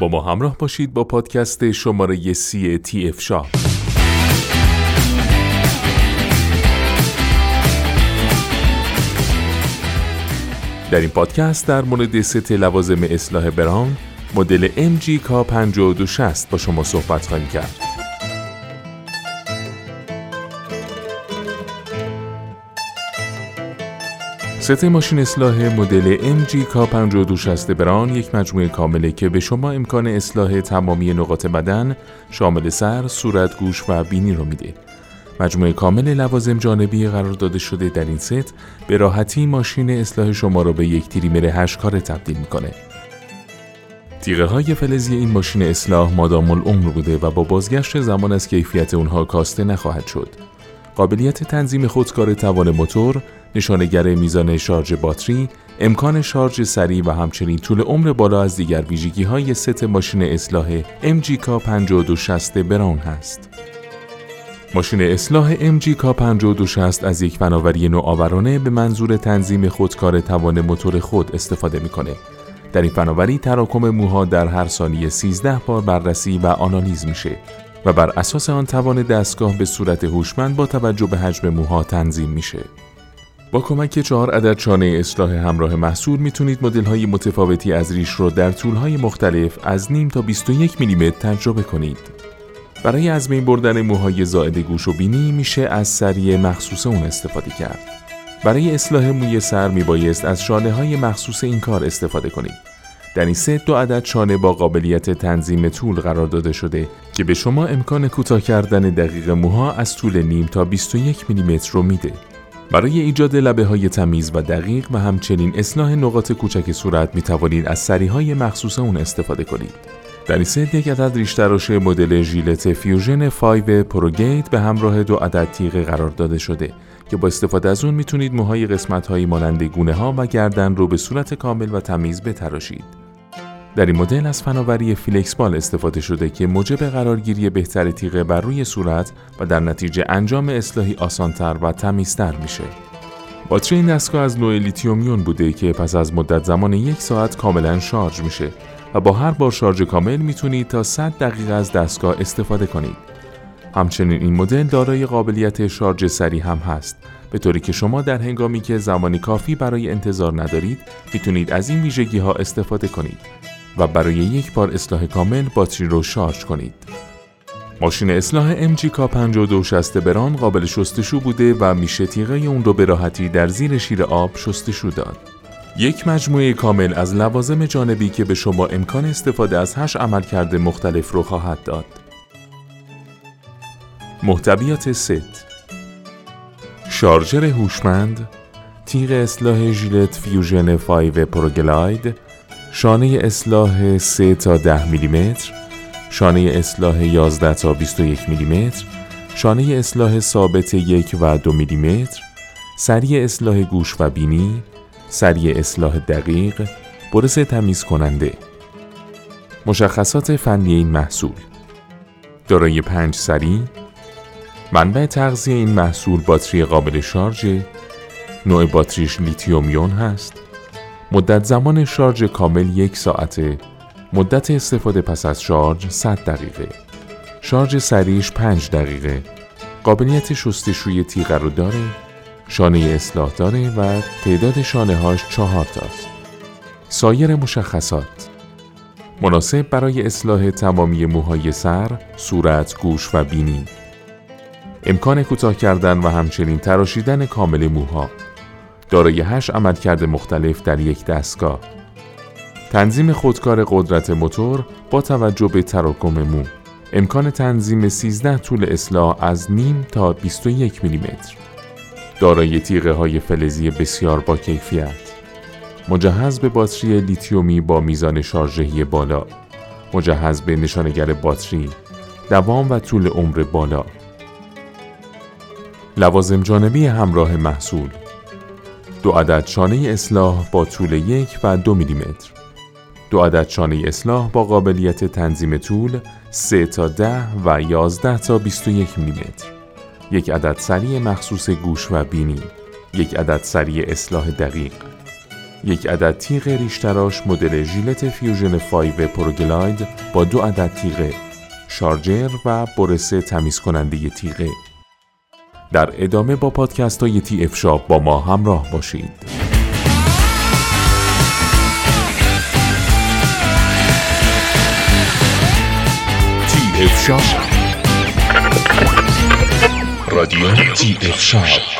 با ما همراه باشید با پادکست شماره سی TF Shop در این پادکست در مورد ست لوازم اصلاح Braun مدل MG K5260 با شما صحبت خواهیم کرد. ست ماشین اصلاح مدل MG K5260 Braun یک مجموعه کامله که به شما امکان اصلاح تمامی نقاط بدن شامل سر، صورت، گوش و بینی رو میده. مجموعه کامل لوازم جانبی قرار داده شده در این ست به راحتی ماشین اصلاح شما را به یک trimmer هشت‌کاره تبدیل می‌کنه. تیغه های فلزی این ماشین اصلاح مادام العمر بوده و با گذشت زمان از کیفیت اونها کاسته نخواهد شد. قابلیت تنظیم خودکار توان موتور، نشانگر میزان شارژ باتری، امکان شارژ سریع و همچنین طول عمر بالا از دیگر ویژگی های ست ماشین اصلاح MGK 5260 Braun هست. ماشین اصلاح MG K5260 از یک فناوری نوآورانه به منظور تنظیم خودکار توان موتور خود استفاده می‌کنه. در این فناوری تراکم موها در هر ثانیه 13 بار بررسی و آنالیز میشه و بر اساس آن توان دستگاه به صورت هوشمند با توجه به حجم موها تنظیم میشه. با کمک چهار عدد چانه اصلاح همراه محصول می‌تونید مدل های متفاوتی از ریش رو در طول های مختلف از نیم تا 21 میلیمتر تجربه کنید. برای از بین بردن موهای زائد گوش و بینی میشه از سری مخصوص اون استفاده کرد. برای اصلاح موی سر میبایست از شانه های مخصوص این کار استفاده کنید. در این ست دو عدد شانه با قابلیت تنظیم طول قرار داده شده که به شما امکان کوتاه کردن دقیق موها از طول نیم تا 21 میلیمتر رو میده. برای ایجاد لبه های تمیز و دقیق و همچنین اصلاح نقاط کوچک صورت می توانید از سری های مخصوص اون استفاده کنید. در این ست یک عدد ریش تراش مدل Gillette Fusion 5 ProGlide به همراه دو عدد تیغ قرار داده شده که با استفاده از اون می‌تونید موهای قسمت هایی مانند گونه ها و گردن رو به صورت کامل و تمیز بتراشید. در این مدل از فناوری FlexBall استفاده شده که موجب قرارگیری بهتر تیغ بر روی صورت و در نتیجه انجام اصلاحی آسانتر و تمیزتر میشه. باتری این دستگاه از نوع لیتیوم‌یون بوده که پس از مدت زمان یک ساعت کاملا شارژ میشه و با هر بار شارژ کامل می‌تونید تا 100 دقیقه از دستگاه استفاده کنید. همچنین این مدل دارای قابلیت شارژ سریع هم هست به طوری که شما در هنگامی که زمانی کافی برای انتظار ندارید می‌تونید از این ویژگی ها استفاده کنید و برای یک بار اصلاح کامل باتری رو شارژ کنید. ماشین اصلاح MG K5260 بران قابل شستشو بوده و میشه تیغه اون رو به راحتی در زیر شیر آب شستشو داد. یک مجموعه کامل از لوازم جانبی که به شما امکان استفاده از هشت عملکرد مختلف رو خواهد داد. محتویات ست. شارژر هوشمند تیغ اصلاح Gillette Fusion 5 ProGlide شانه اصلاح 3 تا 10 میلیمتر شانه اصلاح 11 تا 21 میلیمتر شانه اصلاح ثابت 1 و 2 میلیمتر سری اصلاح گوش و بینی سری اصلاح دقیق برس تمیز کننده مشخصات فنی این محصول. دارای پنج سری منبع تغذیه این محصول باتری قابل شارژ نوع باتریش لیتیوم‌یون هست. مدت زمان شارژ کامل یک ساعته مدت استفاده پس از شارژ 100 دقیقه. شارژ سریعش 5 دقیقه. قابلیت شستشوی تیغه رو داره. شانه اصلاح داره و تعداد شانه هاش چهار تاست. سایر مشخصات. مناسب برای اصلاح تمامی موهای سر، صورت، گوش و بینی. امکان کوتاه کردن و همچنین تراشیدن کامل موها. دارای هشت عملکرد مختلف در یک دستگاه. تنظیم خودکار قدرت موتور با توجه به تراکم مو. امکان تنظیم 13 طول اصلاح از نیم تا 21 میلیمتر. دارای تیغه های فلزی بسیار با کیفیت. مجهز به باتری لیتیومی با میزان شارژهی بالا. مجهز به نشانگر باتری. دوام و طول عمر بالا. لوازم جانبی همراه محصول. دو عدد شانه اصلاح با طول یک و دو میلیمتر. دو عدد شانه اصلاح با قابلیت تنظیم طول 3 تا 10 و 11 تا 21 میلیمتر. یک عدد سری مخصوص گوش و بینی. یک عدد سری اصلاح دقیق. یک عدد تیغ ریشتراش مدل Gillette Fusion 5 ProGlide با دو عدد تیغه. شارژر و برس تمیز کننده تیغه. در ادامه با پادکست های TF Shop با ما همراه باشید. تی افشاب رادیو تی افشاب